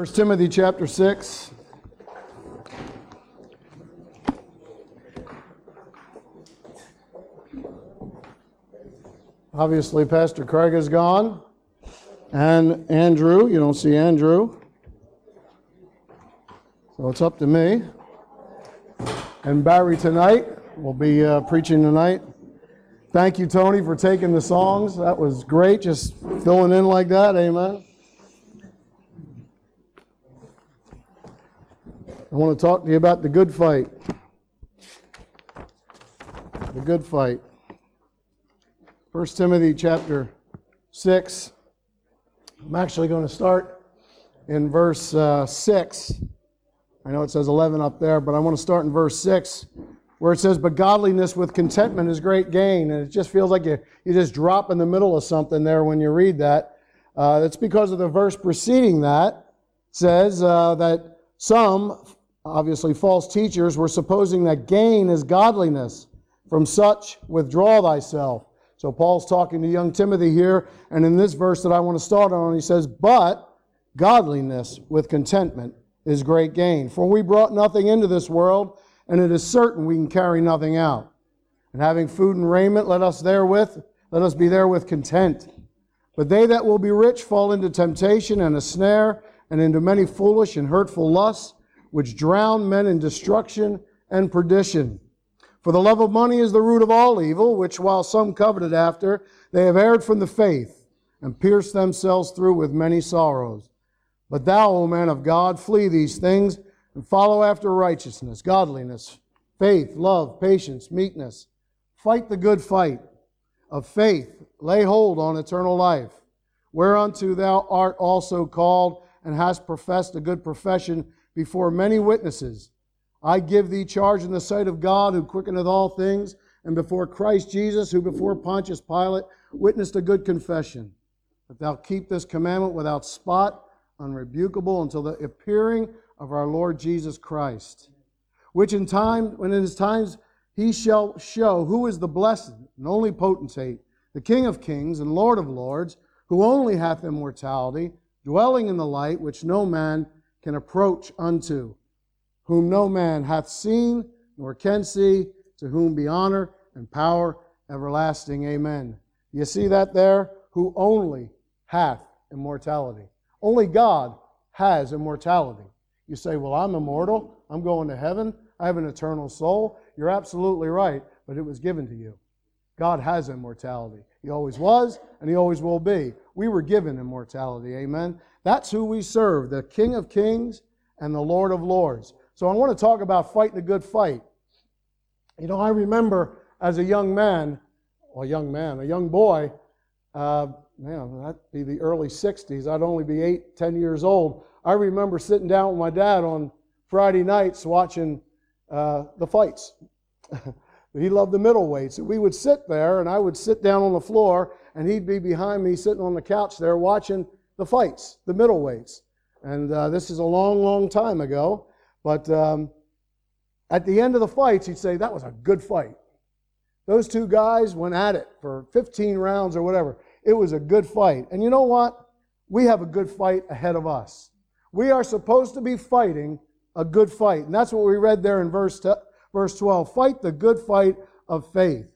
First Timothy chapter 6. Obviously, Pastor Craig is gone. And Andrew, you don't see Andrew. So it's up to me. And Barry tonight will be uh, preaching tonight. Thank you, Tony, for taking the songs. That was great, just filling in like that. Amen. I want to talk to you about the good fight. The good fight. 1 Timothy chapter 6. I'm actually going to start in verse uh, 6. I know it says 11 up there, but I want to start in verse 6 where it says, But godliness with contentment is great gain. And it just feels like you, you just drop in the middle of something there when you read that. Uh, that's because of the verse preceding that says uh, that some, obviously false teachers, were supposing that gain is godliness. From such withdraw thyself. So Paul's talking to young Timothy here, and in this verse that I want to start on, he says, But godliness with contentment is great gain. For we brought nothing into this world, and it is certain we can carry nothing out. And having food and raiment, let us therewith, let us be therewith content. But they that will be rich fall into temptation and a snare, and into many foolish and hurtful lusts, which drown men in destruction and perdition. For the love of money is the root of all evil, which while some coveted after, they have erred from the faith, and pierced themselves through with many sorrows. But thou, O man of God, flee these things, and follow after righteousness, godliness, faith, love, patience, meekness. Fight the good fight of faith. Lay hold on eternal life, whereunto thou art also called, and hast professed a good profession before many witnesses. I give thee charge in the sight of God, who quickeneth all things, and before Christ Jesus, who before Pontius Pilate witnessed a good confession, that thou keep this commandment without spot, unrebukable, until the appearing of our Lord Jesus Christ, which in time, when in his times he shall show who is the blessed and only potentate, the King of kings and Lord of lords, who only hath immortality, dwelling in the light which no man can approach unto whom no man hath seen nor can see, to whom be honor and power everlasting. Amen. You see that there? Who only hath immortality. Only God has immortality. You say, Well, I'm immortal. I'm going to heaven. I have an eternal soul. You're absolutely right, but it was given to you. God has immortality. He always was, and He always will be. We were given immortality. Amen. That's who we serve the King of Kings and the Lord of Lords. So I want to talk about fighting a good fight. You know, I remember as a young man, or a young man, a young boy, uh, man, that'd be the early 60s. I'd only be eight, ten years old. I remember sitting down with my dad on Friday nights watching uh, the fights. he loved the middleweights. We would sit there, and I would sit down on the floor, and he'd be behind me sitting on the couch there watching the fights, the middleweights. And uh, this is a long, long time ago. But um, at the end of the fights, he'd say, That was a good fight. Those two guys went at it for 15 rounds or whatever. It was a good fight. And you know what? We have a good fight ahead of us. We are supposed to be fighting a good fight. And that's what we read there in verse, t- verse 12. Fight the good fight of faith.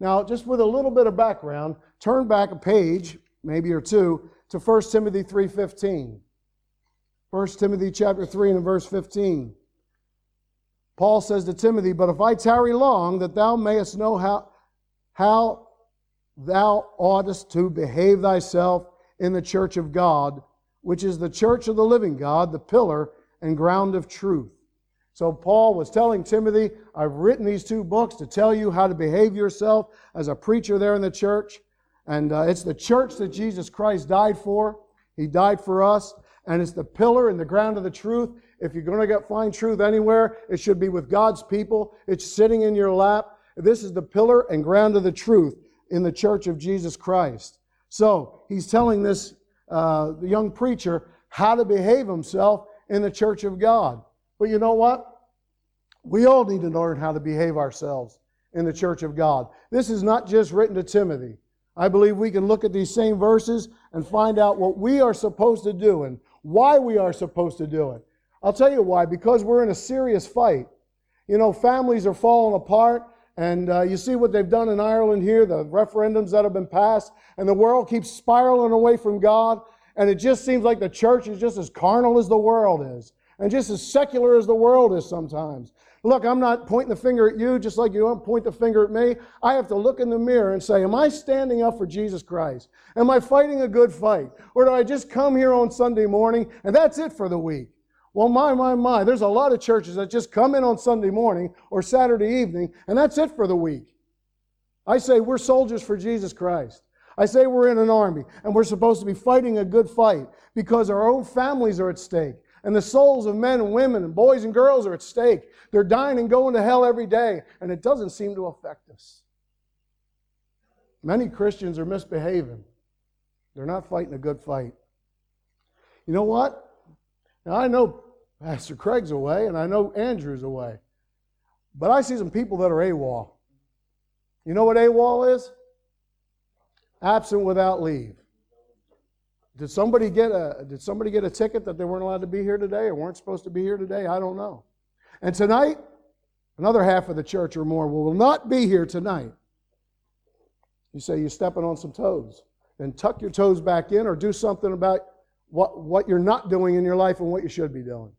Now, just with a little bit of background, turn back a page, maybe or two, to 1 Timothy 3.15. 1 Timothy chapter 3 and verse 15. Paul says to Timothy, But if I tarry long, that thou mayest know how, how thou oughtest to behave thyself in the church of God, which is the church of the living God, the pillar and ground of truth. So Paul was telling Timothy, I've written these two books to tell you how to behave yourself as a preacher there in the church. And uh, it's the church that Jesus Christ died for. He died for us and it's the pillar and the ground of the truth. If you're going to find truth anywhere, it should be with God's people. It's sitting in your lap. This is the pillar and ground of the truth in the church of Jesus Christ. So he's telling this uh, young preacher how to behave himself in the church of God. But you know what? We all need to learn how to behave ourselves in the church of God. This is not just written to Timothy. I believe we can look at these same verses and find out what we are supposed to do and why we are supposed to do it. I'll tell you why. Because we're in a serious fight. You know, families are falling apart. And uh, you see what they've done in Ireland here, the referendums that have been passed, and the world keeps spiraling away from God. And it just seems like the church is just as carnal as the world is, and just as secular as the world is sometimes. Look, I'm not pointing the finger at you just like you don't point the finger at me. I have to look in the mirror and say, Am I standing up for Jesus Christ? Am I fighting a good fight? Or do I just come here on Sunday morning and that's it for the week? Well, my, my, my, there's a lot of churches that just come in on Sunday morning or Saturday evening and that's it for the week. I say we're soldiers for Jesus Christ. I say we're in an army and we're supposed to be fighting a good fight because our own families are at stake and the souls of men and women and boys and girls are at stake. They're dying and going to hell every day, and it doesn't seem to affect us. Many Christians are misbehaving. They're not fighting a good fight. You know what? Now, I know Pastor Craig's away, and I know Andrew's away, but I see some people that are AWOL. You know what AWOL is? Absent without leave. Did somebody get a did somebody get a ticket that they weren't allowed to be here today or weren't supposed to be here today? I don't know. And tonight, another half of the church or more will not be here tonight. You say you're stepping on some toes. Then tuck your toes back in or do something about what, what you're not doing in your life and what you should be doing.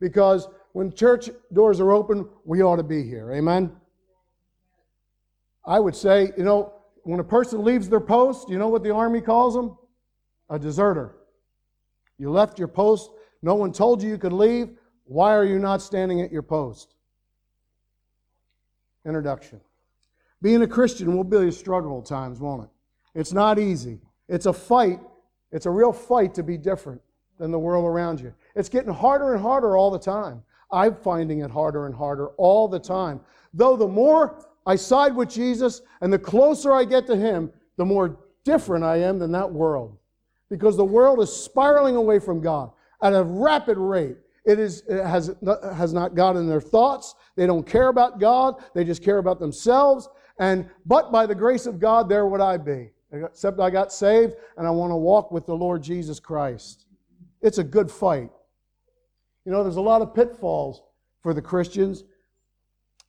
Because when church doors are open, we ought to be here. Amen? I would say, you know, when a person leaves their post, you know what the army calls them? A deserter. You left your post. No one told you you could leave. Why are you not standing at your post? Introduction. Being a Christian will be a struggle at times, won't it? It's not easy. It's a fight. It's a real fight to be different than the world around you. It's getting harder and harder all the time. I'm finding it harder and harder all the time. Though the more I side with Jesus and the closer I get to Him, the more different I am than that world because the world is spiraling away from God at a rapid rate. It, is, it has, has not God in their thoughts. They don't care about God. They just care about themselves. And but by the grace of God, there would I be. Except I got saved and I want to walk with the Lord Jesus Christ. It's a good fight. You know, there's a lot of pitfalls for the Christians.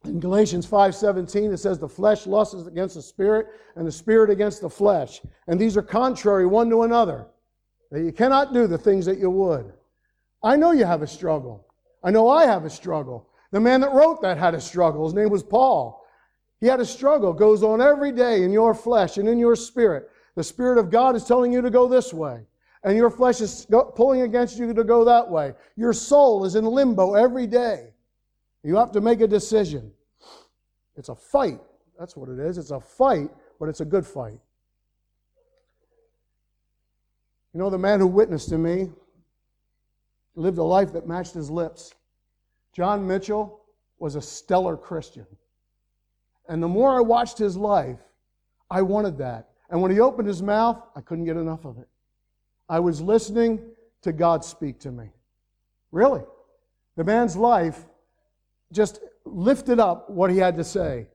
In Galatians 5:17 it says the flesh lusts against the spirit and the spirit against the flesh and these are contrary one to another that you cannot do the things that you would. I know you have a struggle. I know I have a struggle. The man that wrote that had a struggle. His name was Paul. He had a struggle. Goes on every day in your flesh and in your spirit. The Spirit of God is telling you to go this way, and your flesh is pulling against you to go that way. Your soul is in limbo every day. You have to make a decision. It's a fight. That's what it is. It's a fight, but it's a good fight. You know, the man who witnessed to me lived a life that matched his lips. John Mitchell was a stellar Christian. And the more I watched his life, I wanted that. And when he opened his mouth, I couldn't get enough of it. I was listening to God speak to me. Really. The man's life just lifted up what he had to say.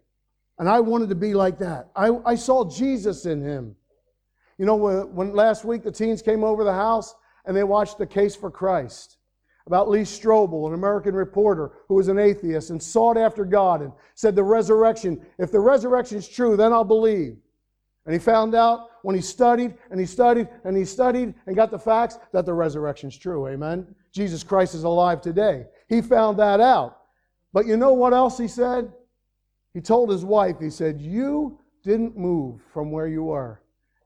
And I wanted to be like that. I, I saw Jesus in him. You know, when last week the teens came over the house and they watched The Case for Christ about Lee Strobel, an American reporter who was an atheist and sought after God and said, The resurrection, if the resurrection is true, then I'll believe. And he found out when he studied and he studied and he studied and got the facts that the resurrection is true. Amen. Jesus Christ is alive today. He found that out. But you know what else he said? He told his wife, he said, You didn't move from where you were.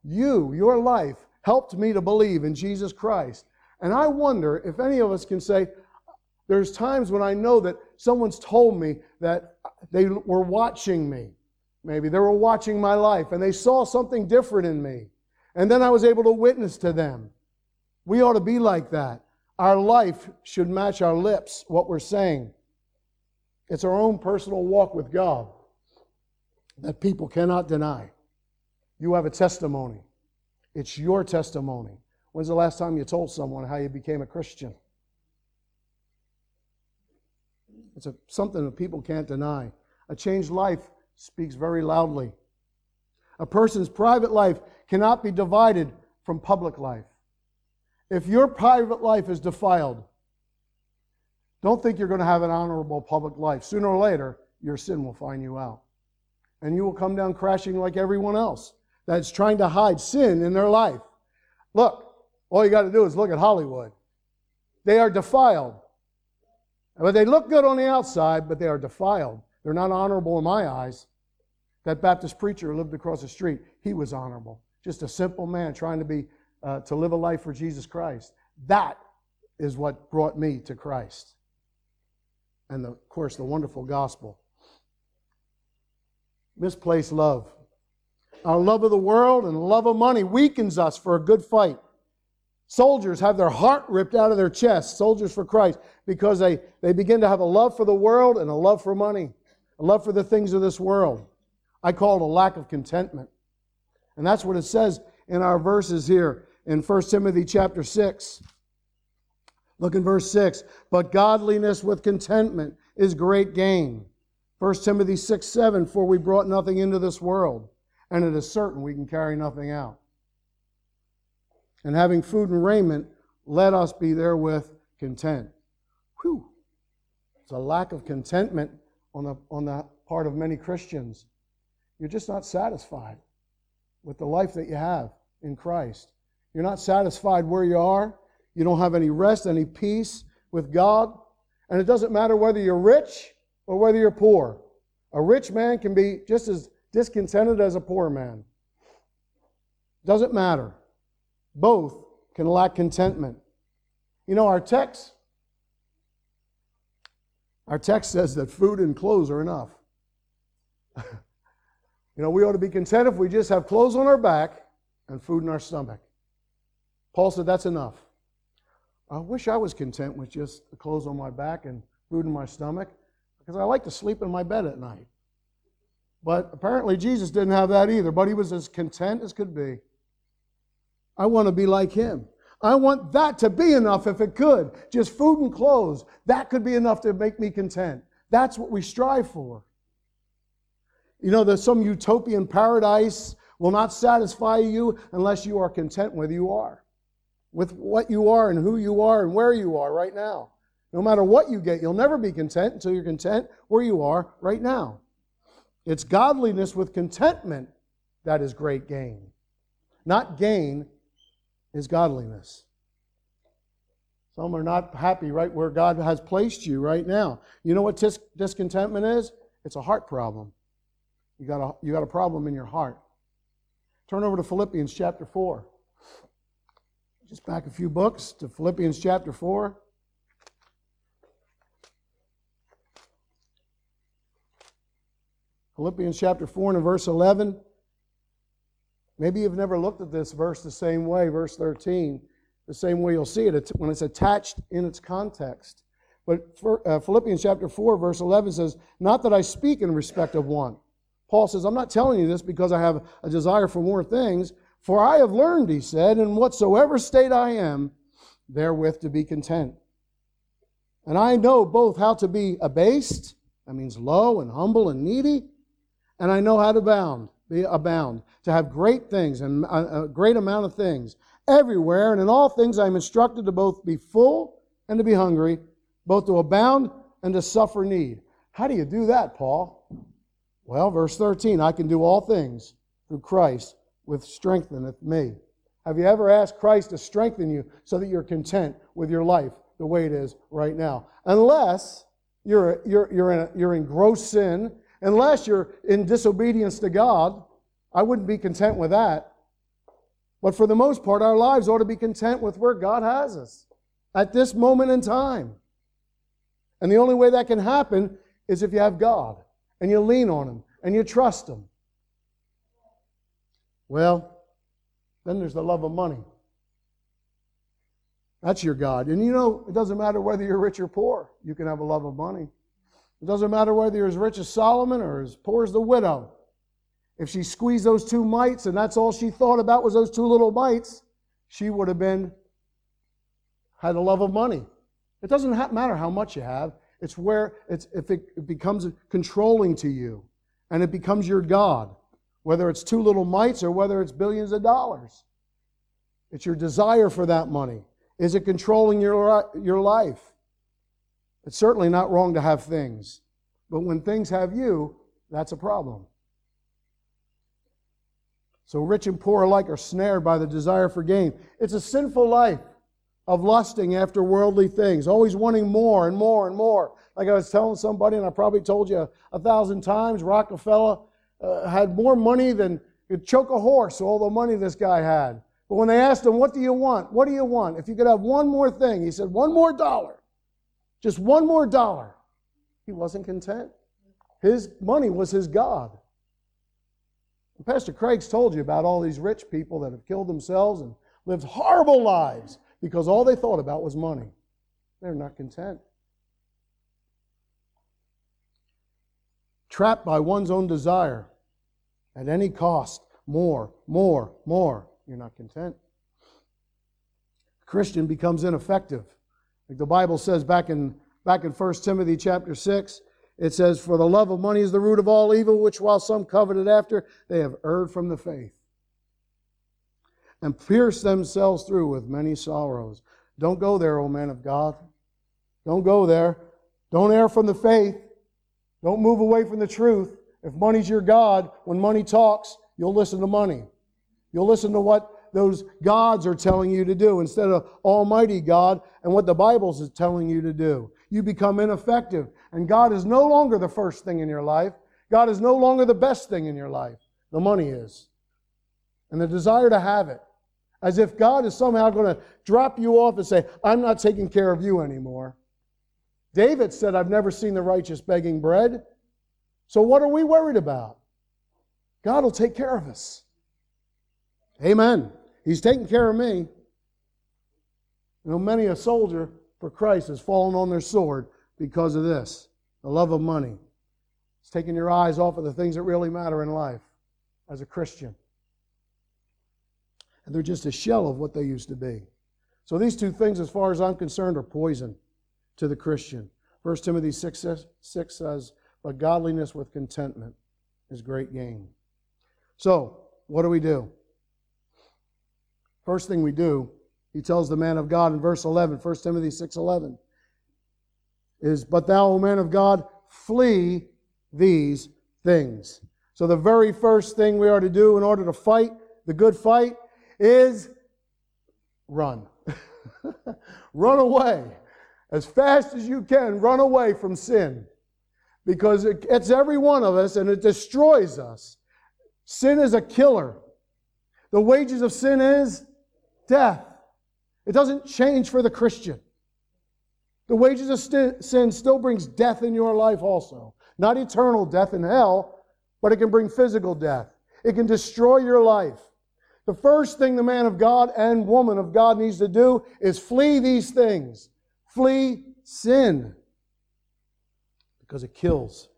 You, your life, helped me to believe in Jesus Christ. And I wonder if any of us can say, there's times when I know that someone's told me that they were watching me. Maybe they were watching my life and they saw something different in me. And then I was able to witness to them. We ought to be like that. Our life should match our lips, what we're saying. It's our own personal walk with God that people cannot deny. You have a testimony. It's your testimony. When's the last time you told someone how you became a Christian? It's a, something that people can't deny. A changed life speaks very loudly. A person's private life cannot be divided from public life. If your private life is defiled, don't think you're going to have an honorable public life. Sooner or later, your sin will find you out. And you will come down crashing like everyone else that's trying to hide sin in their life. Look, all you got to do is look at Hollywood. They are defiled. But they look good on the outside, but they are defiled. They're not honorable in my eyes. That Baptist preacher lived across the street. He was honorable. Just a simple man trying to be uh, to live a life for Jesus Christ. That is what brought me to Christ. And the, of course, the wonderful gospel. Misplaced love. Our love of the world and love of money weakens us for a good fight. Soldiers have their heart ripped out of their chest, soldiers for Christ, because they, they begin to have a love for the world and a love for money, a love for the things of this world. I call it a lack of contentment. And that's what it says in our verses here in 1 Timothy chapter 6. Look in verse 6. But godliness with contentment is great gain. 1 Timothy 6 7. For we brought nothing into this world, and it is certain we can carry nothing out and having food and raiment, let us be therewith content. Whew. It's a lack of contentment on the, on the part of many Christians. You're just not satisfied with the life that you have in Christ. You're not satisfied where you are. You don't have any rest, any peace with God. And it doesn't matter whether you're rich or whether you're poor. A rich man can be just as discontented as a poor man. Doesn't matter. Both can lack contentment. You know, our text, our text says that food and clothes are enough. you know, we ought to be content if we just have clothes on our back and food in our stomach. Paul said that's enough. I wish I was content with just the clothes on my back and food in my stomach because I like to sleep in my bed at night. But apparently Jesus didn't have that either, but he was as content as could be. I want to be like him. I want that to be enough if it could. Just food and clothes. That could be enough to make me content. That's what we strive for. You know, there's some utopian paradise will not satisfy you unless you are content with you are, with what you are and who you are and where you are right now. No matter what you get, you'll never be content until you're content where you are right now. It's godliness with contentment that is great gain. Not gain is godliness. Some are not happy right where God has placed you right now. You know what dis- discontentment is? It's a heart problem. You got a, you got a problem in your heart. Turn over to Philippians chapter 4. Just back a few books to Philippians chapter 4. Philippians chapter 4 and verse 11. Maybe you've never looked at this verse the same way, verse 13, the same way you'll see it when it's attached in its context. But uh, Philippians chapter 4, verse 11 says, Not that I speak in respect of one. Paul says, I'm not telling you this because I have a desire for more things, for I have learned, he said, in whatsoever state I am, therewith to be content. And I know both how to be abased, that means low and humble and needy, and I know how to abound be abound, to have great things and uh, a great amount of things everywhere, and in all things I am instructed to both be full and to be hungry, both to abound and to suffer need. How do you do that, Paul? Well, verse 13, I can do all things through Christ, which strengtheneth me. Have you ever asked Christ to strengthen you so that you're content with your life the way it is right now? Unless you're, you're, you're, in, a, you're in gross sin Unless you're in disobedience to God, I wouldn't be content with that. But for the most part, our lives ought to be content with where God has us at this moment in time. And the only way that can happen is if you have God and you lean on Him and you trust Him. Well, then there's the love of money. That's your God. And you know, it doesn't matter whether you're rich or poor, you can have a love of money. It doesn't matter whether you're as rich as Solomon or as poor as the widow. If she squeezed those two mites and that's all she thought about was those two little mites, she would have been had a love of money. It doesn't matter how much you have. It's where it's if it becomes controlling to you and it becomes your God, whether it's two little mites or whether it's billions of dollars. It's your desire for that money. Is it controlling your, your life? It's certainly not wrong to have things. But when things have you, that's a problem. So rich and poor alike are snared by the desire for gain. It's a sinful life of lusting after worldly things, always wanting more and more and more. Like I was telling somebody, and I probably told you a, a thousand times, Rockefeller uh, had more money than could choke a horse, all the money this guy had. But when they asked him, What do you want? What do you want? If you could have one more thing, he said, One more dollar. Just one more dollar. He wasn't content. His money was his God. And Pastor Craig's told you about all these rich people that have killed themselves and lived horrible lives because all they thought about was money. They're not content. Trapped by one's own desire at any cost, more, more, more. You're not content. Christian becomes ineffective. Like the Bible says back in back in 1 Timothy chapter 6, it says, For the love of money is the root of all evil, which while some coveted after, they have erred from the faith and pierced themselves through with many sorrows. Don't go there, O man of God. Don't go there. Don't err from the faith. Don't move away from the truth. If money's your God, when money talks, you'll listen to money. You'll listen to what those gods are telling you to do instead of Almighty God and what the Bible is telling you to do. You become ineffective. And God is no longer the first thing in your life. God is no longer the best thing in your life. The money is. And the desire to have it. As if God is somehow going to drop you off and say, I'm not taking care of you anymore. David said, I've never seen the righteous begging bread. So what are we worried about? God will take care of us. Amen. He's taking care of me. You know, many a soldier for Christ has fallen on their sword because of this the love of money. It's taking your eyes off of the things that really matter in life as a Christian. And they're just a shell of what they used to be. So these two things, as far as I'm concerned, are poison to the Christian. 1 Timothy 6, 6 says, but godliness with contentment is great gain. So, what do we do? First thing we do, he tells the man of God in verse 11, 1 Timothy 6:11, is, But thou, O man of God, flee these things. So, the very first thing we are to do in order to fight the good fight is run. run away. As fast as you can, run away from sin because it gets every one of us and it destroys us. Sin is a killer. The wages of sin is death. It doesn't change for the Christian. The wages of st- sin still brings death in your life also. Not eternal death in hell, but it can bring physical death. It can destroy your life. The first thing the man of God and woman of God needs to do is flee these things. Flee sin because it kills.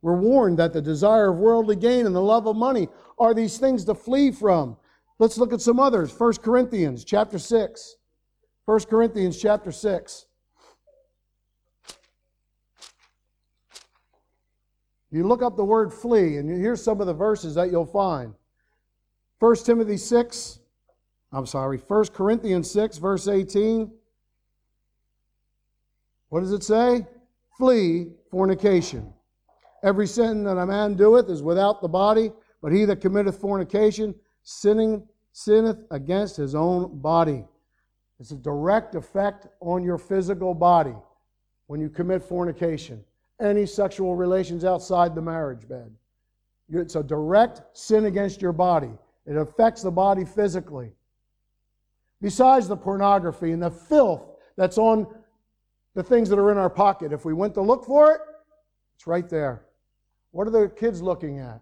We're warned that the desire of worldly gain and the love of money are these things to flee from. Let's look at some others. 1 Corinthians chapter 6. 1 Corinthians chapter 6. You look up the word flee, and here's some of the verses that you'll find. 1 Timothy 6, I'm sorry, 1 Corinthians 6, verse 18. What does it say? flee fornication. Every sin that a man doeth is without the body, but he that committeth fornication, sinning, sinneth against his own body. It's a direct effect on your physical body when you commit fornication. Any sexual relations outside the marriage bed. It's a direct sin against your body. It affects the body physically. Besides the pornography and the filth that's on the things that are in our pocket. If we went to look for it, it's right there. What are the kids looking at?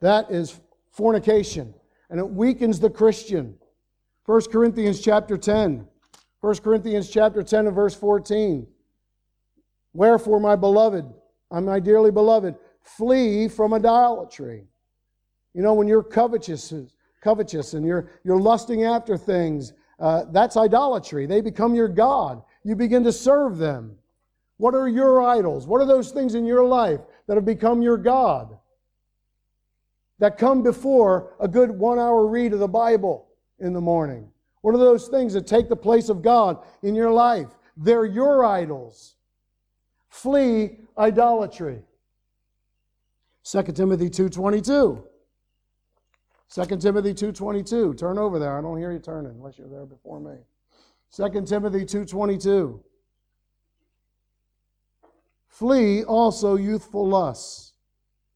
That is fornication, and it weakens the Christian. 1 Corinthians chapter 10. 1 Corinthians chapter 10 and verse 14. Wherefore, my beloved, my dearly beloved, flee from idolatry. You know, when you're covetous, covetous and you're, you're lusting after things uh, that's idolatry. They become your God. You begin to serve them. What are your idols? What are those things in your life that have become your God? That come before a good one hour read of the Bible in the morning? One of those things that take the place of God in your life? They're your idols. Flee idolatry. 2 Timothy 2.22. 2 Timothy 2.22. Turn over there. I don't hear you turning unless you're there before me. 2 Timothy 2.22. Flee also youthful lusts,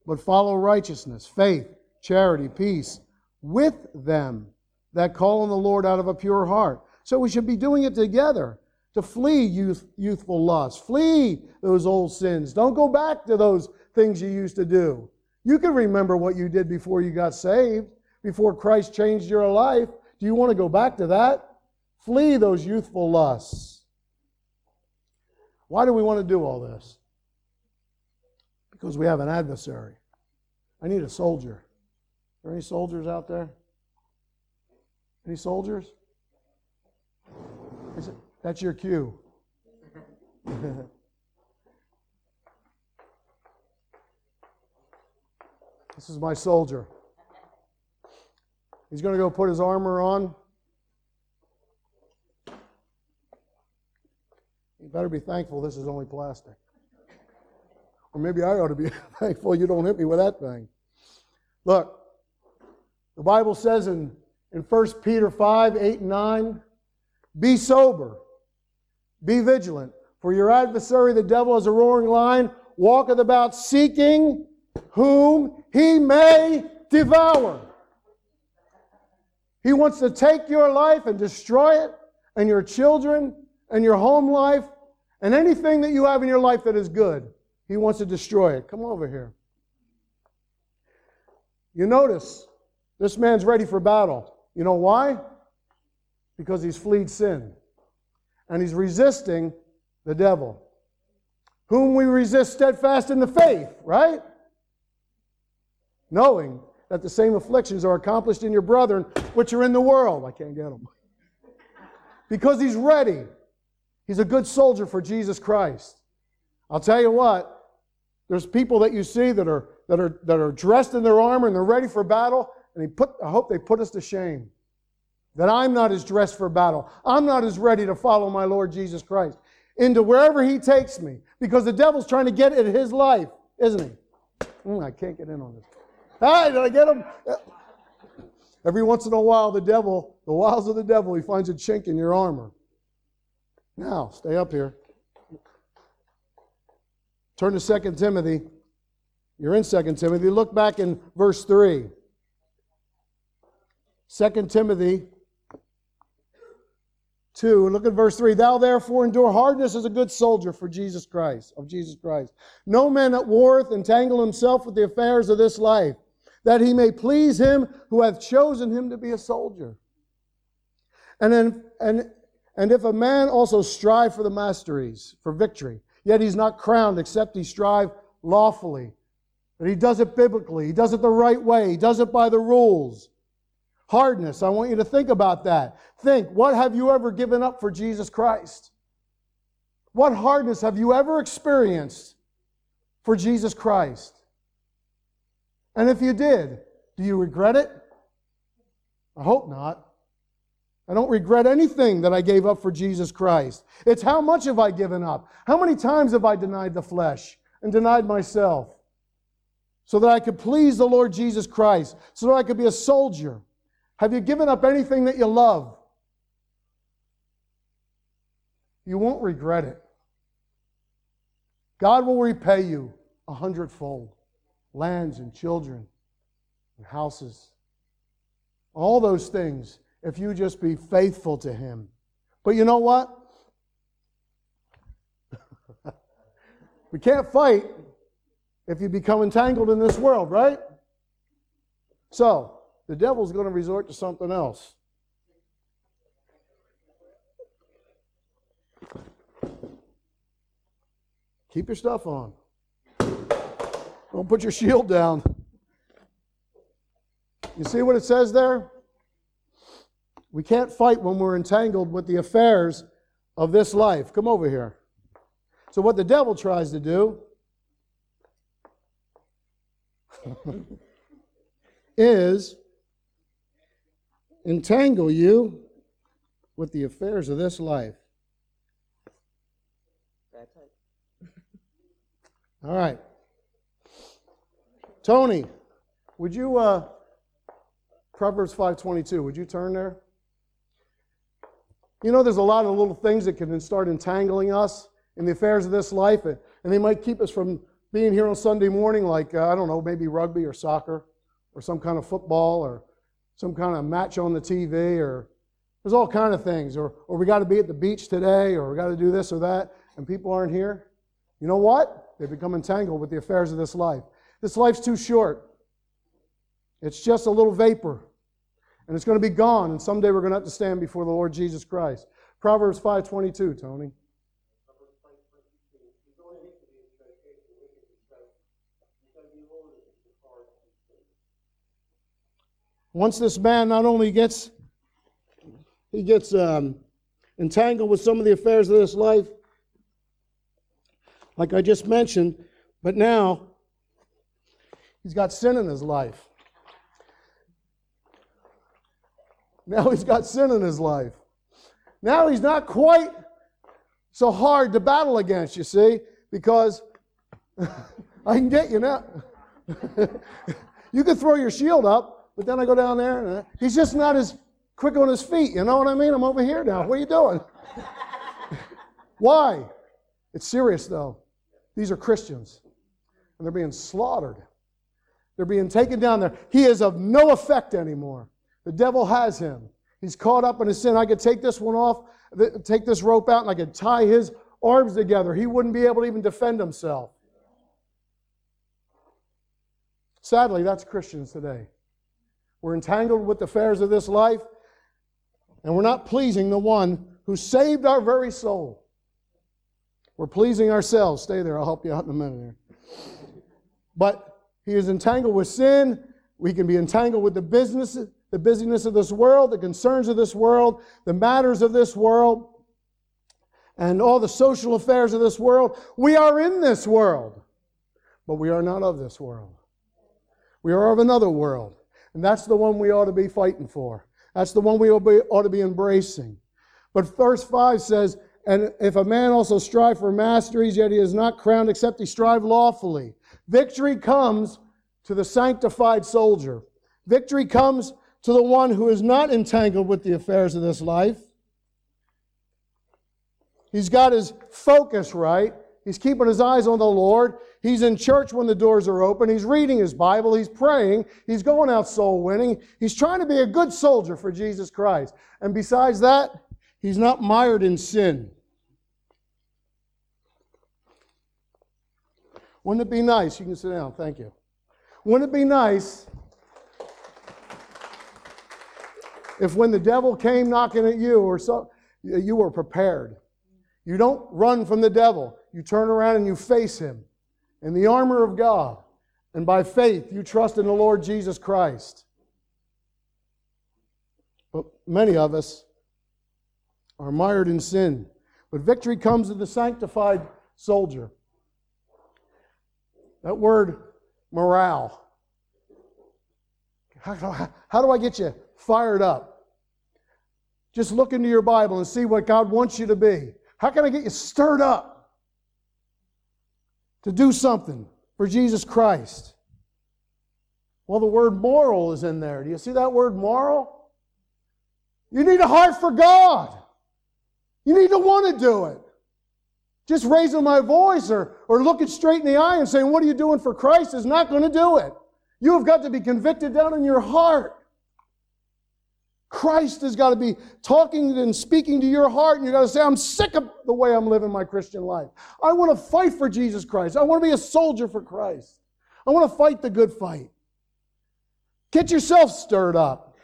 but follow righteousness, faith, charity, peace with them that call on the Lord out of a pure heart. So we should be doing it together to flee youth, youthful lust. Flee those old sins. Don't go back to those things you used to do. You can remember what you did before you got saved, before Christ changed your life. Do you want to go back to that? Flee those youthful lusts. Why do we want to do all this? Because we have an adversary. I need a soldier. Are there any soldiers out there? Any soldiers? It, that's your cue. this is my soldier. He's going to go put his armor on. You better be thankful this is only plastic. Or maybe I ought to be thankful you don't hit me with that thing. Look, the Bible says in in 1 Peter 5 8 and 9. Be sober, be vigilant, for your adversary, the devil, is a roaring lion, walketh about seeking whom he may devour. He wants to take your life and destroy it, and your children, and your home life, and anything that you have in your life that is good. He wants to destroy it. Come over here. You notice this man's ready for battle. You know why? Because he's fleed sin. And he's resisting the devil. Whom we resist steadfast in the faith, right? Knowing that the same afflictions are accomplished in your brethren which are in the world. I can't get them. Because he's ready. He's a good soldier for Jesus Christ. I'll tell you what, there's people that you see that are, that are, that are dressed in their armor and they're ready for battle, and he put, I hope they put us to shame. That I'm not as dressed for battle. I'm not as ready to follow my Lord Jesus Christ into wherever he takes me. Because the devil's trying to get at his life, isn't he? Mm, I can't get in on this. Hi, did I get him? Every once in a while, the devil, the wiles of the devil, he finds a chink in your armor. Now, stay up here. Turn to 2 Timothy. You're in 2 Timothy. Look back in verse 3. 2 Timothy 2, look at verse 3. Thou therefore endure hardness as a good soldier for Jesus Christ, of Jesus Christ. No man that warreth entangle himself with the affairs of this life, that he may please him who hath chosen him to be a soldier. And then, and, and if a man also strive for the masteries, for victory, yet he's not crowned except he strive lawfully. But he does it biblically, he does it the right way, he does it by the rules. Hardness, I want you to think about that. Think, what have you ever given up for Jesus Christ? What hardness have you ever experienced for Jesus Christ? And if you did, do you regret it? I hope not. I don't regret anything that I gave up for Jesus Christ. It's how much have I given up? How many times have I denied the flesh and denied myself so that I could please the Lord Jesus Christ, so that I could be a soldier? Have you given up anything that you love? You won't regret it. God will repay you a hundredfold lands and children and houses, all those things, if you just be faithful to Him. But you know what? we can't fight if you become entangled in this world, right? So, the devil's going to resort to something else. Keep your stuff on. Don't put your shield down. You see what it says there? We can't fight when we're entangled with the affairs of this life. Come over here. So, what the devil tries to do is entangle you with the affairs of this life. All right. Tony, would you uh Proverbs 5:22, would you turn there? You know there's a lot of little things that can start entangling us in the affairs of this life and they might keep us from being here on Sunday morning like uh, I don't know, maybe rugby or soccer or some kind of football or some kind of match on the TV or there's all kind of things or or we got to be at the beach today or we got to do this or that and people aren't here. You know what? They become entangled with the affairs of this life. This life's too short. It's just a little vapor. And it's going to be gone, and someday we're going to have to stand before the Lord Jesus Christ. Proverbs 5.22, Tony. Once this man not only gets he gets um, entangled with some of the affairs of this life, like I just mentioned, but now he's got sin in his life. Now he's got sin in his life. Now he's not quite so hard to battle against, you see, because I can get you now. you can throw your shield up, but then I go down there and uh, he's just not as quick on his feet. You know what I mean? I'm over here now. What are you doing? Why? It's serious though. These are Christians, and they're being slaughtered. They're being taken down there. He is of no effect anymore. The devil has him. He's caught up in his sin. I could take this one off, take this rope out, and I could tie his arms together. He wouldn't be able to even defend himself. Sadly, that's Christians today. We're entangled with the affairs of this life, and we're not pleasing the one who saved our very soul. We're pleasing ourselves. Stay there. I'll help you out in a minute here. But he is entangled with sin. We can be entangled with the business, the busyness of this world, the concerns of this world, the matters of this world, and all the social affairs of this world. We are in this world, but we are not of this world. We are of another world. And that's the one we ought to be fighting for. That's the one we ought to be embracing. But verse 5 says, and if a man also strive for masteries, yet he is not crowned except he strive lawfully. Victory comes to the sanctified soldier. Victory comes to the one who is not entangled with the affairs of this life. He's got his focus right. He's keeping his eyes on the Lord. He's in church when the doors are open. He's reading his Bible. He's praying. He's going out soul winning. He's trying to be a good soldier for Jesus Christ. And besides that, He's not mired in sin. Wouldn't it be nice? You can sit down, thank you. Wouldn't it be nice if when the devil came knocking at you or so you were prepared? You don't run from the devil. You turn around and you face him in the armor of God. And by faith, you trust in the Lord Jesus Christ. But many of us are mired in sin. But victory comes to the sanctified soldier. That word, morale. How, how, how do I get you fired up? Just look into your Bible and see what God wants you to be. How can I get you stirred up to do something for Jesus Christ? Well, the word moral is in there. Do you see that word moral? You need a heart for God. You need to want to do it. Just raising my voice or, or looking straight in the eye and saying, What are you doing for Christ? is not going to do it. You have got to be convicted down in your heart. Christ has got to be talking and speaking to your heart, and you got to say, I'm sick of the way I'm living my Christian life. I want to fight for Jesus Christ. I want to be a soldier for Christ. I want to fight the good fight. Get yourself stirred up.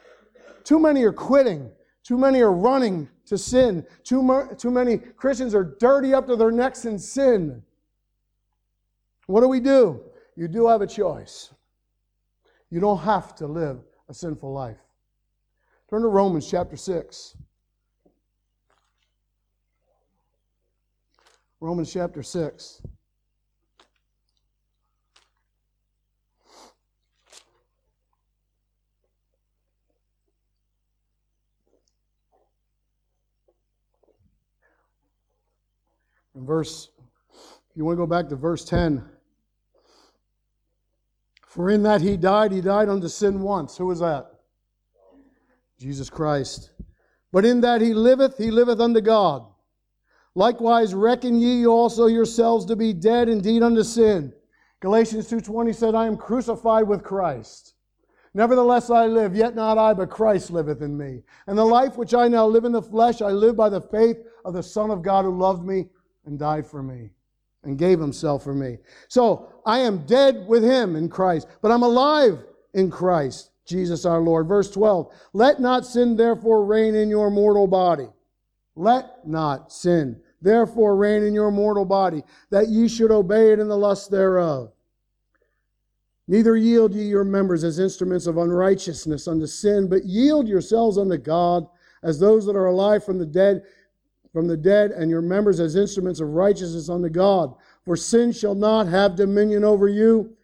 Too many are quitting, too many are running to sin. Too, too many Christians are dirty up to their necks in sin. What do we do? You do have a choice. You don't have to live a sinful life. Turn to Romans chapter 6. Romans chapter 6. In verse, if you want to go back to verse 10. For in that he died, he died unto sin once. Who was that? Jesus Christ. But in that he liveth, he liveth unto God. Likewise reckon ye also yourselves to be dead indeed unto sin. Galatians 2:20 said, I am crucified with Christ. Nevertheless I live, yet not I, but Christ liveth in me. And the life which I now live in the flesh, I live by the faith of the Son of God who loved me and died for me and gave himself for me. So I am dead with him in Christ, but I'm alive in Christ, Jesus our Lord. Verse 12 Let not sin therefore reign in your mortal body. Let not sin therefore reign in your mortal body, that ye should obey it in the lust thereof. Neither yield ye your members as instruments of unrighteousness unto sin, but yield yourselves unto God as those that are alive from the dead, from the dead, and your members as instruments of righteousness unto God. For sin shall not have dominion over you,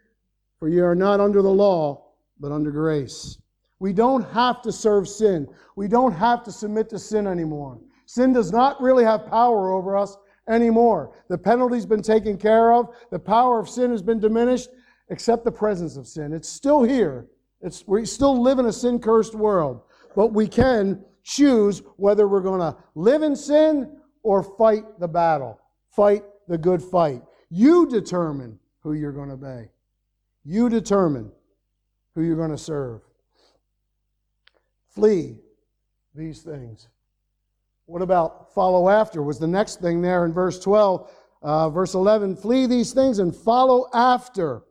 for ye are not under the law, but under grace. We don't have to serve sin. We don't have to submit to sin anymore. Sin does not really have power over us anymore. The penalty's been taken care of. The power of sin has been diminished, except the presence of sin. It's still here. It's, we still live in a sin cursed world, but we can choose whether we're going to live in sin or fight the battle, fight the good fight. You determine who you're going to obey. You determine who you're going to serve. Flee these things. What about follow after? Was the next thing there in verse 12. Uh, verse 11 Flee these things and follow after.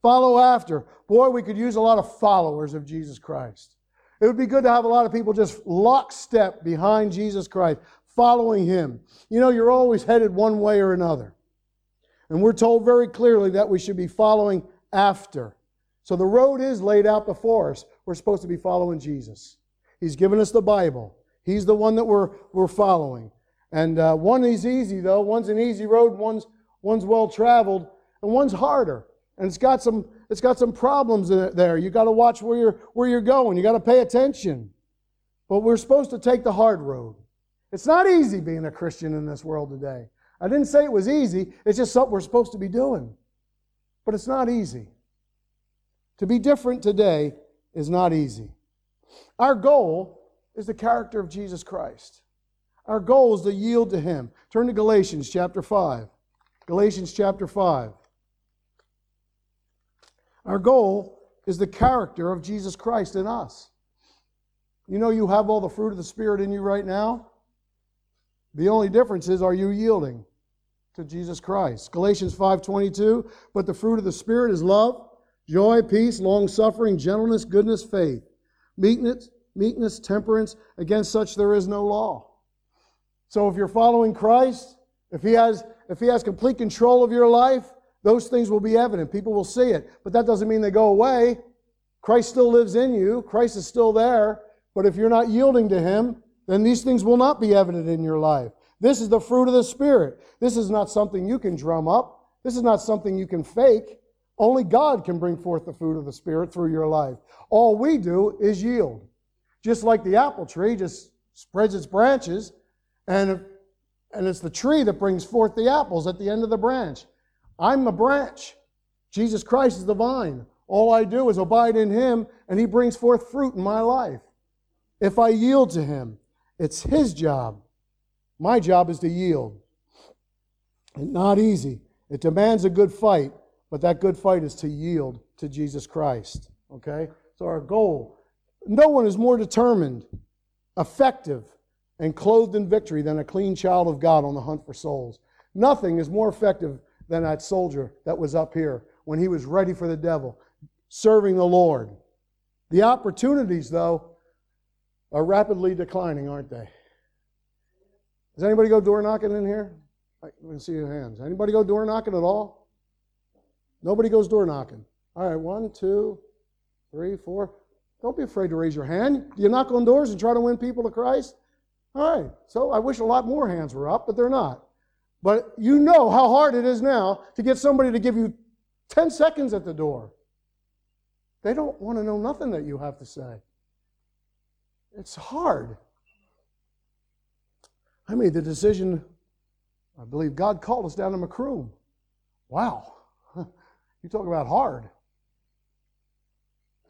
Follow after. Boy, we could use a lot of followers of Jesus Christ. It would be good to have a lot of people just lockstep behind Jesus Christ, following him. You know, you're always headed one way or another. And we're told very clearly that we should be following after. So the road is laid out before us. We're supposed to be following Jesus. He's given us the Bible. He's the one that we're, we're following. And uh, one is easy, though. One's an easy road, one's, one's well traveled, and one's harder. And it's got some, it's got some problems there. You got to watch where you're, where you're going. You got to pay attention. But we're supposed to take the hard road. It's not easy being a Christian in this world today. I didn't say it was easy, it's just something we're supposed to be doing. But it's not easy. To be different today is not easy. Our goal is the character of Jesus Christ. Our goal is to yield to Him. Turn to Galatians chapter 5. Galatians chapter 5. Our goal is the character of Jesus Christ in us. You know, you have all the fruit of the Spirit in you right now. The only difference is, are you yielding to Jesus Christ? Galatians 5:22. But the fruit of the Spirit is love, joy, peace, long suffering, gentleness, goodness, faith, meekness, meekness, temperance. Against such there is no law. So if you're following Christ, if he has if he has complete control of your life, those things will be evident. People will see it. But that doesn't mean they go away. Christ still lives in you. Christ is still there. But if you're not yielding to him, then these things will not be evident in your life. This is the fruit of the Spirit. This is not something you can drum up. This is not something you can fake. Only God can bring forth the fruit of the Spirit through your life. All we do is yield. Just like the apple tree just spreads its branches, and, and it's the tree that brings forth the apples at the end of the branch. I'm the branch. Jesus Christ is the vine. All I do is abide in Him, and He brings forth fruit in my life. If I yield to Him, it's His job. My job is to yield. It's not easy. It demands a good fight, but that good fight is to yield to Jesus Christ. Okay? So our goal no one is more determined, effective, and clothed in victory than a clean child of God on the hunt for souls. Nothing is more effective than that soldier that was up here when he was ready for the devil, serving the Lord. The opportunities, though, are rapidly declining, aren't they? Does anybody go door knocking in here? I can see your hands. Anybody go door knocking at all? Nobody goes door knocking. All right, one, two, three, four. Don't be afraid to raise your hand. Do you knock on doors and try to win people to Christ? All right. So I wish a lot more hands were up, but they're not. But you know how hard it is now to get somebody to give you 10 seconds at the door. They don't want to know nothing that you have to say. It's hard. I made the decision I believe God called us down to Macroom. Wow. You talk about hard.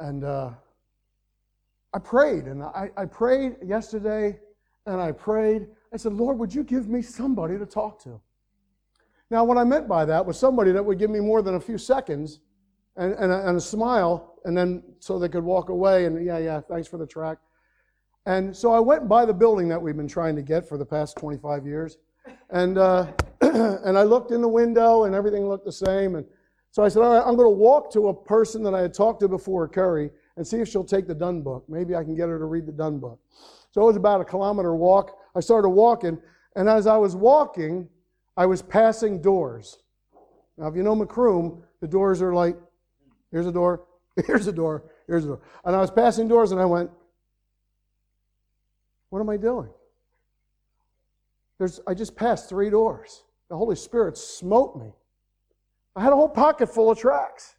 And uh, I prayed, and I, I prayed yesterday, and I prayed. I said, Lord, would you give me somebody to talk to? Now, what I meant by that was somebody that would give me more than a few seconds and, and, a, and a smile, and then so they could walk away and, yeah, yeah, thanks for the track. And so I went by the building that we've been trying to get for the past 25 years. And, uh, and I looked in the window, and everything looked the same. And so I said, All right, I'm going to walk to a person that I had talked to before, Curry, and see if she'll take the Dunn book. Maybe I can get her to read the Dunn book. So it was about a kilometer walk. I started walking, and as I was walking, I was passing doors. Now, if you know Macroom, the doors are like here's a door, here's a door, here's a door. And I was passing doors, and I went, What am I doing? There's, I just passed three doors. The Holy Spirit smote me. I had a whole pocket full of tracks.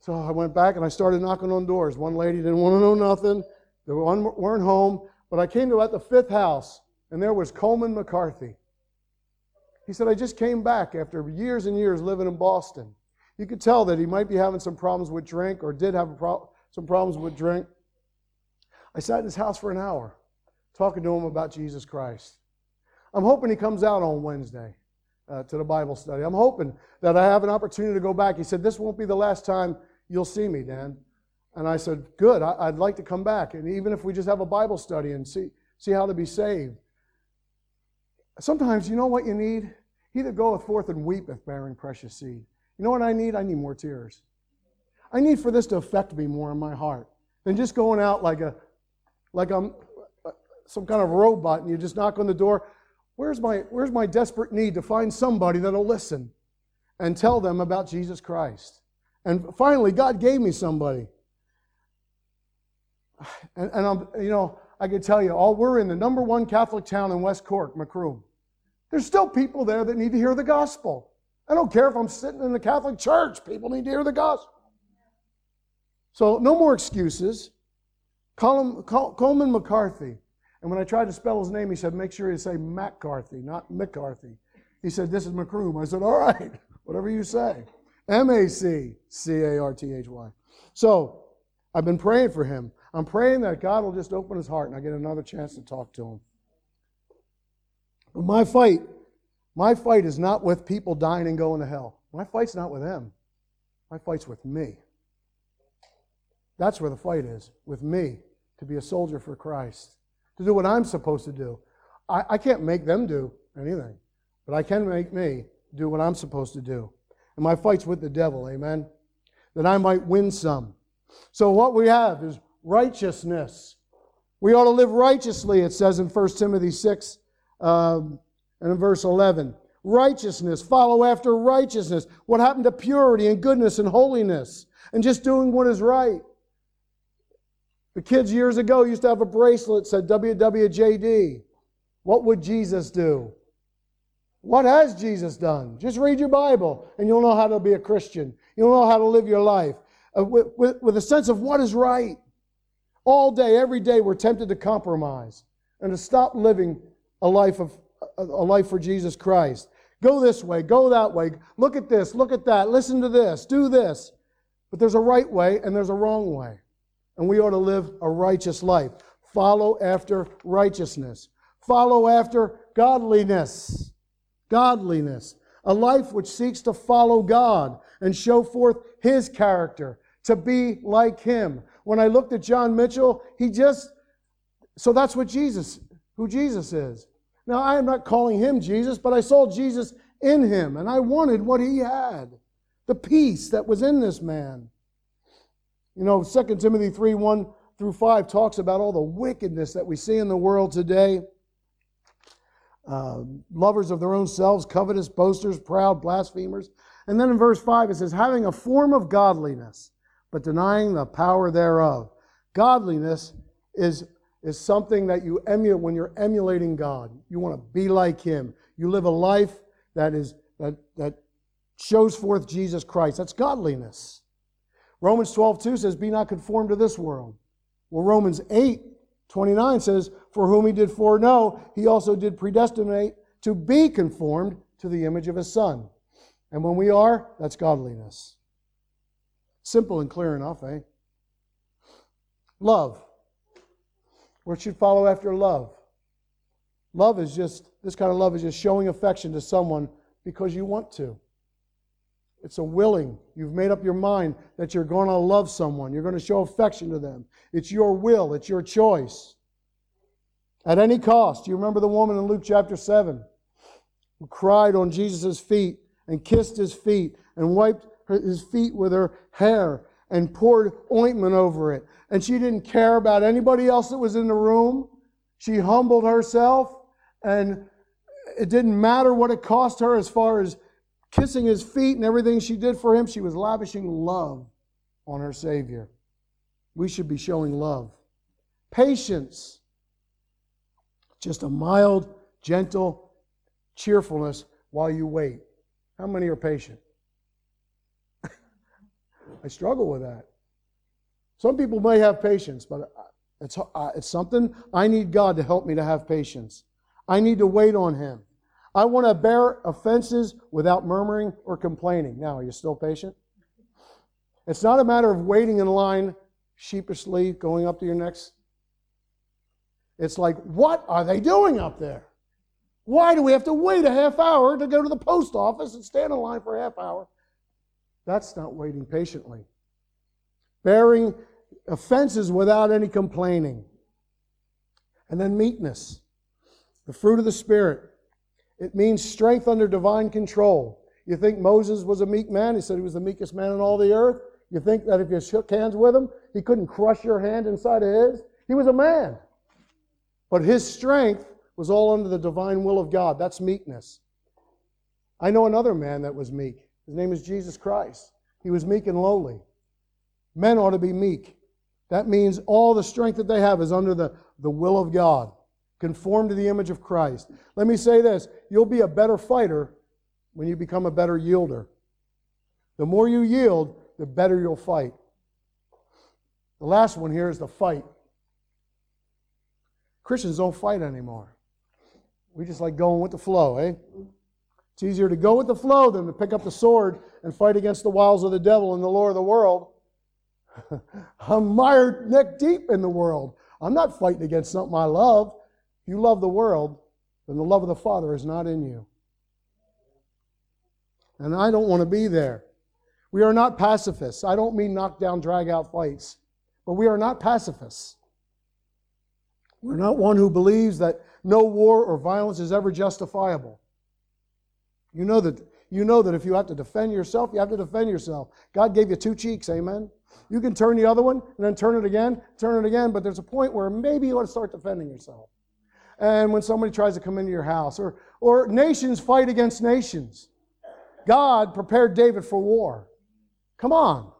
So I went back and I started knocking on doors. One lady didn't want to know nothing. The one weren't home. But I came to at the fifth house, and there was Coleman MacCarthy. He said, I just came back after years and years living in Boston. You could tell that he might be having some problems with drink or did have pro- some problems with drink. I sat in his house for an hour talking to him about Jesus Christ. I'm hoping he comes out on Wednesday uh, to the Bible study. I'm hoping that I have an opportunity to go back. He said, This won't be the last time you'll see me, Dan. And I said, Good, I, would like to come back. And even if we just have a Bible study and see, see how to be saved. Sometimes, you know what you need? He that goeth forth and weepeth, bearing precious seed. You know what I need? I need more tears. I need for this to affect me more in my heart than just going out like a like I'm uh, some kind of robot and you just knock on the door. Where's my, where's my desperate need to find somebody that'll listen and tell them about Jesus Christ? And finally, God gave me somebody. And, and I'm, you know, I can tell you, all we're in the number one Catholic town in West Cork, Macroom. There's still people there that need to hear the gospel. I don't care if I'm sitting in the Catholic Church, people need to hear the gospel. So, no more excuses. Coleman MacCarthy and when I tried to spell his name, he said, make sure you say MacCarthy, not McCarthy. He said, this is Macroom. I said, all right, whatever you say. M A C C A R T H Y. So I've been praying for him. I'm praying that God will just open his heart and I get another chance to talk to him. But my fight, my fight is not with people dying and going to hell. My fight's not with them. My fight's with me. That's where the fight is, with me, to be a soldier for Christ to do what I'm supposed to do. I, I can't make them do anything, but I can make me do what I'm supposed to do. And my fight's with the devil, amen? That I might win some. So what we have is righteousness. We ought to live righteously, it says in 1 Timothy 6 um, and in verse 11. Righteousness, follow after righteousness. What happened to purity and goodness and holiness and just doing what is right? The kids years ago used to have a bracelet that said WWJD. What would Jesus do? What has Jesus done? Just read your Bible and you'll know how to be a Christian. You'll know how to live your life uh, with, with, with a sense of what is right. All day, every day, we're tempted to compromise and to stop living a life of a life for Jesus Christ. Go this way, go that way. Look at this, look at that. Listen to this, do this. But there's a right way and there's a wrong way and we ought to live a righteous life. Follow after righteousness. Follow after godliness. Godliness. A life which seeks to follow God and show forth His character, to be like Him. When I looked at John Mitchell, he just, so that's what Jesus, who Jesus is. Now, I am not calling him Jesus, but I saw Jesus in him, and I wanted what he had the peace that was in this man. You know, 2 Timothy 3 1 through 5 talks about all the wickedness that we see in the world today. Uh, lovers of their own selves, covetous, boasters, proud, blasphemers. And then in verse 5 it says, having a form of godliness, but denying the power thereof. Godliness is, is something that you emulate when you're emulating God. You want to be like Him. You live a life that is that that shows forth Jesus Christ. That's godliness. Romans 12, 2 says, Be not conformed to this world. Well, Romans 8, 29 says, For whom he did foreknow, he also did predestinate to be conformed to the image of his Son. And when we are, that's godliness. Simple and clear enough, eh? Love. What should follow after love? Love is just, this kind of love is just showing affection to someone because you want to. It's a willing. You've made up your mind that you're going to love someone. You're going to show affection to them. It's your will. It's your choice. At any cost. You remember the woman in Luke chapter 7 who cried on Jesus' feet and kissed his feet and wiped his feet with her hair and poured ointment over it. And she didn't care about anybody else that was in the room. She humbled herself and it didn't matter what it cost her as far as kissing his feet and everything she did for him. She was lavishing love on her Savior. We should be showing love. Patience. Just a mild, gentle cheerfulness while you wait. How many are patient? I struggle with that. Some people may have patience, but it's, it's something I need God to help me to have patience. I need to wait on Him. I want to bear offenses without murmuring or complaining. Now, are you still patient? It's not a matter of waiting in line sheepishly going up to your next. It's like, what are they doing up there? Why do we have to wait a half hour to go to the post office and stand in line for a half hour? That's not waiting patiently. Bearing offenses without any complaining. And then meekness, the fruit of the Spirit. It means strength under divine control. You think Moses was a meek man? He said he was the meekest man in all the earth. You think that if you shook hands with him, he couldn't crush your hand inside of his? He was a man. But his strength was all under the divine will of God. That's meekness. I know another man that was meek. His name is Jesus Christ. He was meek and lowly. Men ought to be meek. That means all the strength that they have is under the, the will of God. Conform to the image of Christ. Let me say this you'll be a better fighter when you become a better yielder. The more you yield, the better you'll fight. The last one here is the fight. Christians don't fight anymore. We just like going with the flow, eh? It's easier to go with the flow than to pick up the sword and fight against the wiles of the devil and the Lord of the world. I'm mired neck deep in the world. I'm not fighting against something I love you love the world, then the love of the Father is not in you. And I don't want to be there. We are not pacifists. I don't mean knock down, drag out fights, but we are not pacifists. We're not one who believes that no war or violence is ever justifiable. You know that you know that if you have to defend yourself, you have to defend yourself. God gave you two cheeks, amen. You can turn the other one and then turn it again, turn it again, but there's a point where maybe you ought to start defending yourself and when somebody tries to come into your house, or, or nations fight against nations. God prepared David for war. Come on.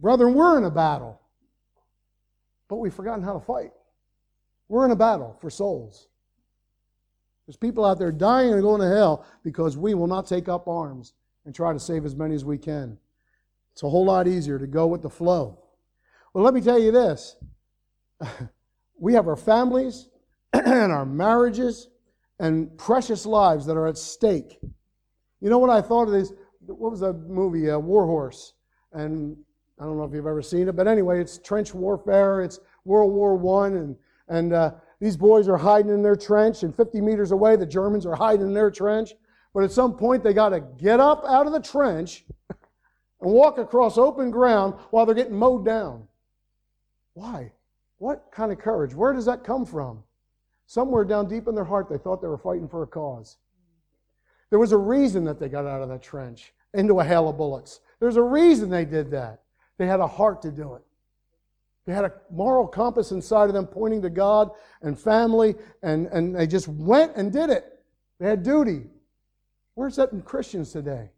Brethren, we're in a battle, but we've forgotten how to fight. We're in a battle for souls. There's people out there dying and going to hell because we will not take up arms and try to save as many as we can. It's a whole lot easier to go with the flow. Well, let me tell you this we have our families and our marriages and precious lives that are at stake. You know what I thought of this? What was that movie, uh, War Horse? And I don't know if you've ever seen it, but anyway, it's trench warfare. It's World War One, and and uh, these boys are hiding in their trench, and 50 meters away, the Germans are hiding in their trench. But at some point, they got to get up out of the trench and walk across open ground while they're getting mowed down. Why? What kind of courage? Where does that come from? Somewhere down deep in their heart, they thought they were fighting for a cause. There was a reason that they got out of that trench into a hail of bullets. There's a reason they did that. They had a heart to do it. They had a moral compass inside of them pointing to God and family, and, and they just went and did it. They had duty. Where's that in Christians today?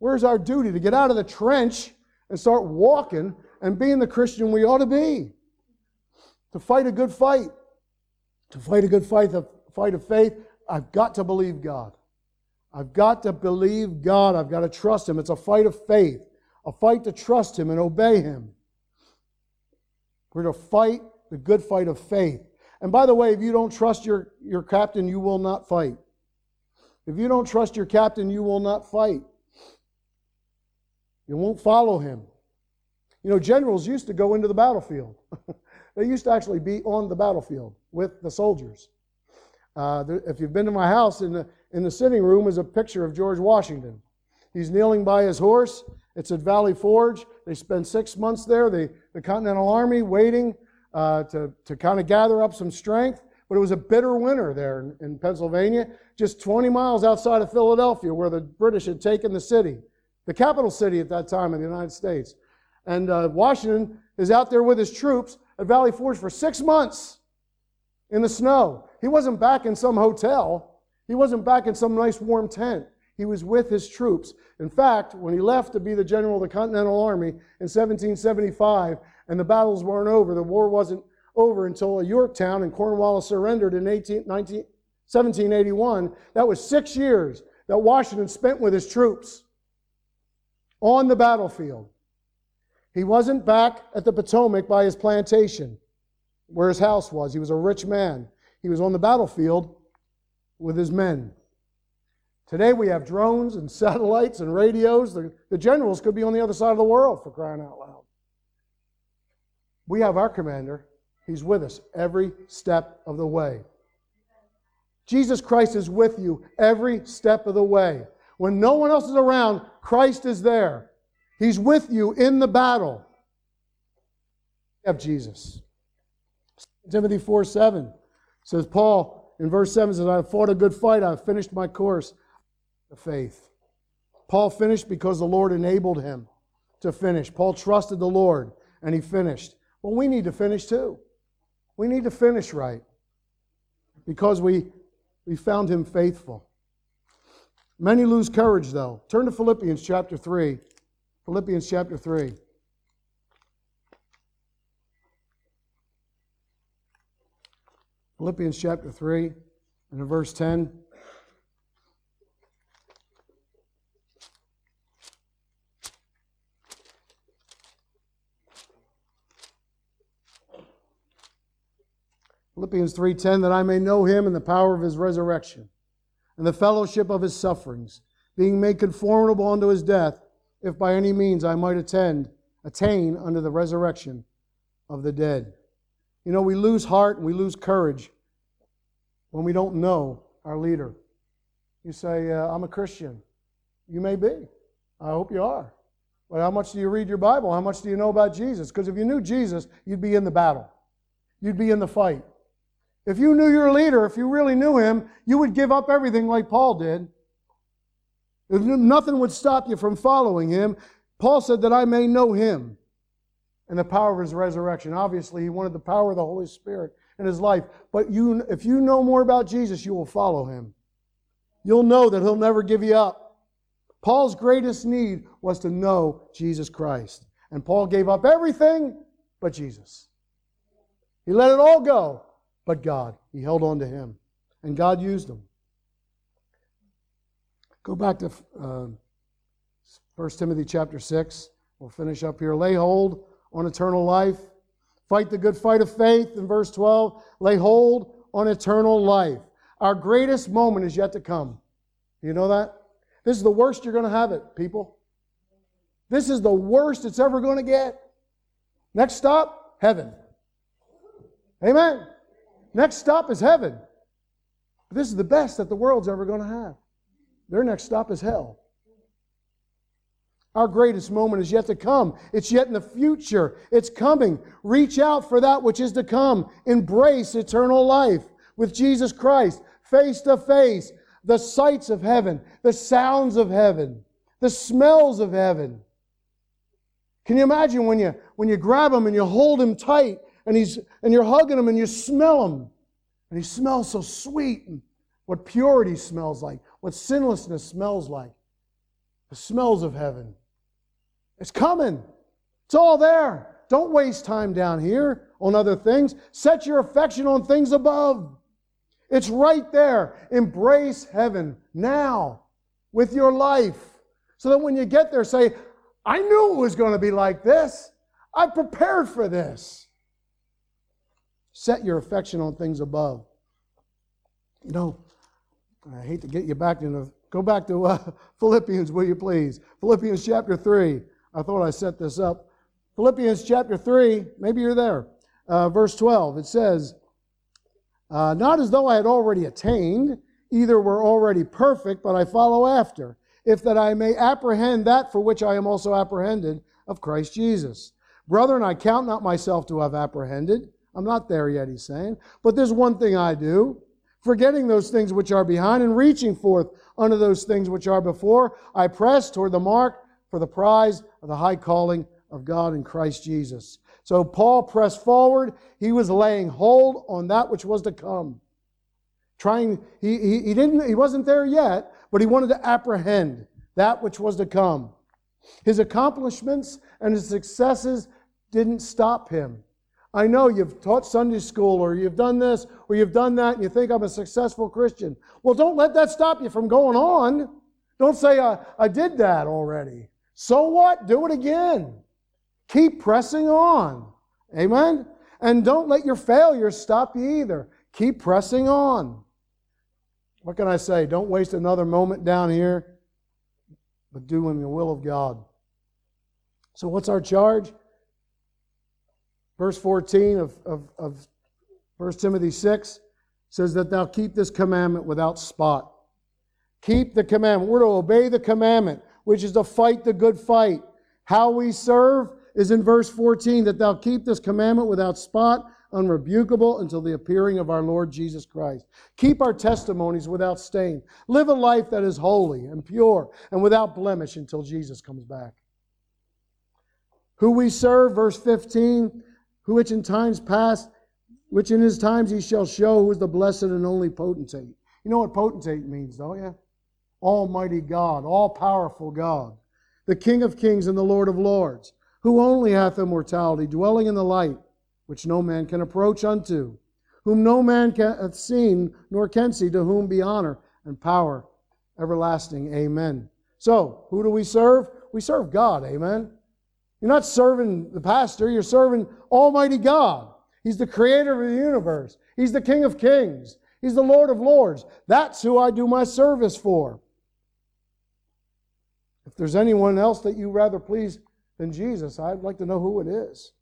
Where's our duty to get out of the trench and start walking and being the Christian we ought to be? To fight a good fight, to fight a good fight, a fight of faith, I've got to believe God. I've got to believe God. I've got to trust Him. It's a fight of faith, a fight to trust Him and obey Him. We're to fight the good fight of faith. And by the way, if you don't trust your, your captain, you will not fight. If you don't trust your captain, you will not fight. You won't follow him. You know, generals used to go into the battlefield. they used to actually be on the battlefield with the soldiers. Uh, if you've been to my house, in the, in the sitting room is a picture of George Washington. He's kneeling by his horse. It's at Valley Forge. They spent six months there, the, the Continental Army, waiting uh, to, to kind of gather up some strength. But it was a bitter winter there in, in Pennsylvania, just 20 miles outside of Philadelphia, where the British had taken the city, the capital city at that time of the United States. And uh, Washington is out there with his troops at Valley Forge for six months in the snow. He wasn't back in some hotel. He wasn't back in some nice warm tent. He was with his troops. In fact, when he left to be the general of the Continental Army in 1775 and the battles weren't over, the war wasn't over until Yorktown and Cornwallis surrendered in 18, 19, 1781. That was six years that Washington spent with his troops on the battlefield. He wasn't back at the Potomac by his plantation where his house was. He was a rich man. He was on the battlefield with his men. Today we have drones and satellites and radios. The, the generals could be on the other side of the world for crying out loud. We have our commander. He's with us every step of the way. Jesus Christ is with you every step of the way. When no one else is around, Christ is there. He's with you in the battle. Have Jesus. Timothy 4 7 says, Paul in verse 7 says, I have fought a good fight, I have finished my course of faith. Paul finished because the Lord enabled him to finish. Paul trusted the Lord and he finished. Well, we need to finish too. We need to finish right because we, we found him faithful. Many lose courage, though. Turn to Philippians chapter 3. Philippians chapter 3. Philippians chapter 3 and in verse 10. Philippians 3:10 that I may know him and the power of his resurrection and the fellowship of his sufferings being made conformable unto his death if by any means I might attend attain unto the resurrection of the dead. You know, we lose heart and we lose courage when we don't know our leader. You say, uh, I'm a Christian. You may be. I hope you are. But how much do you read your Bible? How much do you know about Jesus? Because if you knew Jesus, you'd be in the battle, you'd be in the fight. If you knew your leader, if you really knew him, you would give up everything like Paul did. Nothing would stop you from following him. Paul said that I may know him and the power of his resurrection. Obviously, he wanted the power of the Holy Spirit in his life. But you, if you know more about Jesus, you will follow him. You'll know that he'll never give you up. Paul's greatest need was to know Jesus Christ. And Paul gave up everything but Jesus. He let it all go but God. He held on to him, and God used him. Go back to uh, 1 Timothy chapter 6. We'll finish up here. Lay hold on eternal life. Fight the good fight of faith in verse 12. Lay hold on eternal life. Our greatest moment is yet to come. You know that? This is the worst you're going to have it, people. This is the worst it's ever going to get. Next stop, heaven. Amen. Next stop is heaven. This is the best that the world's ever going to have. Their next stop is hell. Our greatest moment is yet to come. It's yet in the future. It's coming. Reach out for that which is to come. Embrace eternal life with Jesus Christ, face to face. The sights of heaven, the sounds of heaven, the smells of heaven. Can you imagine when you, when you grab him and you hold him tight and, he's, and you're hugging him and you smell him. And he smells so sweet. And what purity smells like, what sinlessness smells like. The smells of heaven. It's coming. It's all there. Don't waste time down here on other things. Set your affection on things above. It's right there. Embrace heaven now with your life. So that when you get there, say, I knew it was going to be like this. I prepared for this. Set your affection on things above. You know, I hate to get you back into, go back to uh, Philippians, will you please? Philippians chapter 3. I thought I set this up. Philippians chapter 3, maybe you're there. Uh, verse 12, it says, uh, Not as though I had already attained, either were already perfect, but I follow after, if that I may apprehend that for which I am also apprehended of Christ Jesus. Brethren, I count not myself to have apprehended. I'm not there yet, he's saying. But there's one thing I do, forgetting those things which are behind and reaching forth unto those things which are before, I press toward the mark for the prize of the high calling of God in Christ Jesus. So Paul pressed forward. He was laying hold on that which was to come. Trying, he, he, he didn't, he wasn't there yet, but he wanted to apprehend that which was to come. His accomplishments and his successes didn't stop him. I know you've taught Sunday school or you've done this or you've done that and you think I'm a successful Christian. Well, don't let that stop you from going on. Don't say, I, I did that already. So what? Do it again. Keep pressing on. Amen? And don't let your failures stop you either. Keep pressing on. What can I say? Don't waste another moment down here, but do in the will of God. So, what's our charge? Verse 14 of, of, of 1 Timothy 6 says that thou keep this commandment without spot. Keep the commandment. We're to obey the commandment, which is to fight the good fight. How we serve is in verse 14 that thou keep this commandment without spot, unrebukable until the appearing of our Lord Jesus Christ. Keep our testimonies without stain. Live a life that is holy and pure and without blemish until Jesus comes back. Who we serve, verse 15, which in times past, which in his times he shall show who is the blessed and only potentate. You know what potentate means, don't you? Almighty God, all powerful God, the King of kings and the Lord of lords, who only hath immortality, dwelling in the light, which no man can approach unto, whom no man hath seen nor can see, to whom be honor and power everlasting. Amen. So, who do we serve? We serve God. Amen. You're not serving the pastor, you're serving Almighty God. He's the creator of the universe, He's the King of kings, He's the Lord of lords. That's who I do my service for. If there's anyone else that you rather please than Jesus, I'd like to know who it is.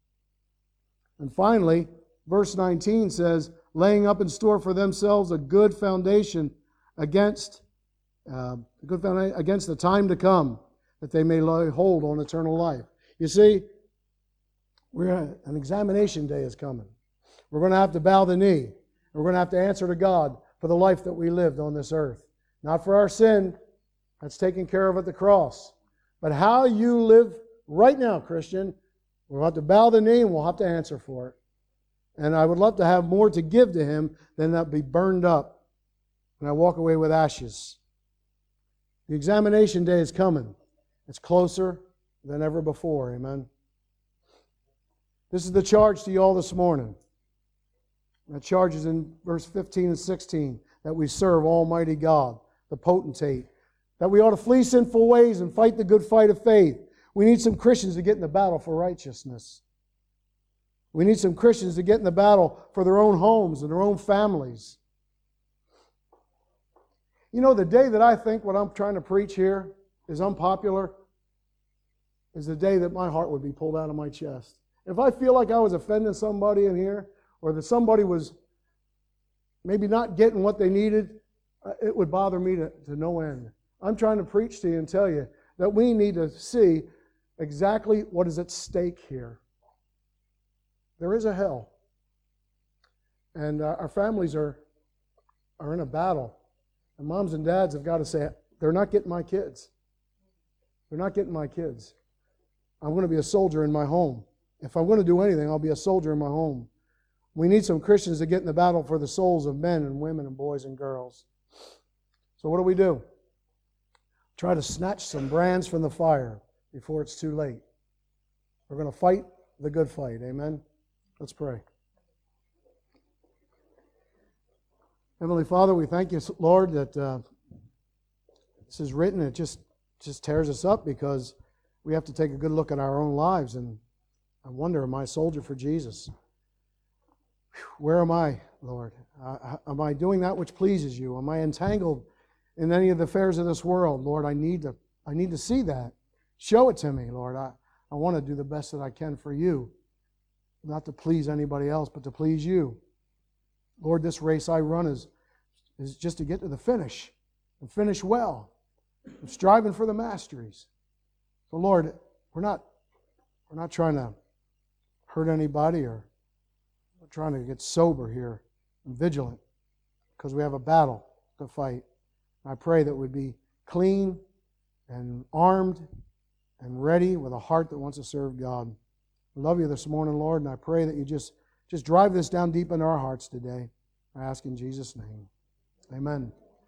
And finally, verse 19 says, laying up in store for themselves a good foundation against, uh, a good foundation against the time to come, that they may lay hold on eternal life. You see, we're, an examination day is coming. We're going to have to bow the knee. We're going to have to answer to God for the life that we lived on this earth. Not for our sin, that's taken care of at the cross, but how you live right now, Christian. We'll have to bow the knee and we'll have to answer for it. And I would love to have more to give to Him than that be burned up and I walk away with ashes. The examination day is coming. It's closer than ever before. Amen. This is the charge to you all this morning. That charge is in verse 15 and 16 that we serve Almighty God, the potentate, that we ought to flee sinful ways and fight the good fight of faith. We need some Christians to get in the battle for righteousness. We need some Christians to get in the battle for their own homes and their own families. You know, the day that I think what I'm trying to preach here is unpopular is the day that my heart would be pulled out of my chest. If I feel like I was offending somebody in here, or that somebody was maybe not getting what they needed, uh, it would bother me to, to no end. I'm trying to preach to you and tell you that we need to see exactly what is at stake here. There is a hell. And uh, our families are, are in a battle. And moms and dads have got to say, they're not getting my kids. They're not getting my kids. I'm going to be a soldier in my home. If I'm going to do anything, I'll be a soldier in my home. We need some Christians to get in the battle for the souls of men and women and boys and girls. So, what do we do? Try to snatch some brands from the fire before it's too late. We're going to fight the good fight. Amen? Let's pray. Heavenly Father, we thank you, Lord, that uh, this is written. It just, just tears us up because we have to take a good look at our own lives and I wonder, am I a soldier for Jesus? where am I, Lord? Uh, am I doing that which pleases you? Am I entangled in any of the affairs of this world? Lord, I need to, I need to see that. Show it to me, Lord. I, I want to do the best that I can for you, not to please anybody else, but to please you. Lord, this race I run is, is just to get to the finish and finish well. I'm striving for the masteries. So, Lord, we're not, we're not trying to hurt anybody or we're trying to get sober here and vigilant because we have a battle to fight. I pray that we'd be clean and armed and ready with a heart that wants to serve God. I love you this morning, Lord, and I pray that you just, just drive this down deep in our hearts today. I ask in Jesus' name. Amen.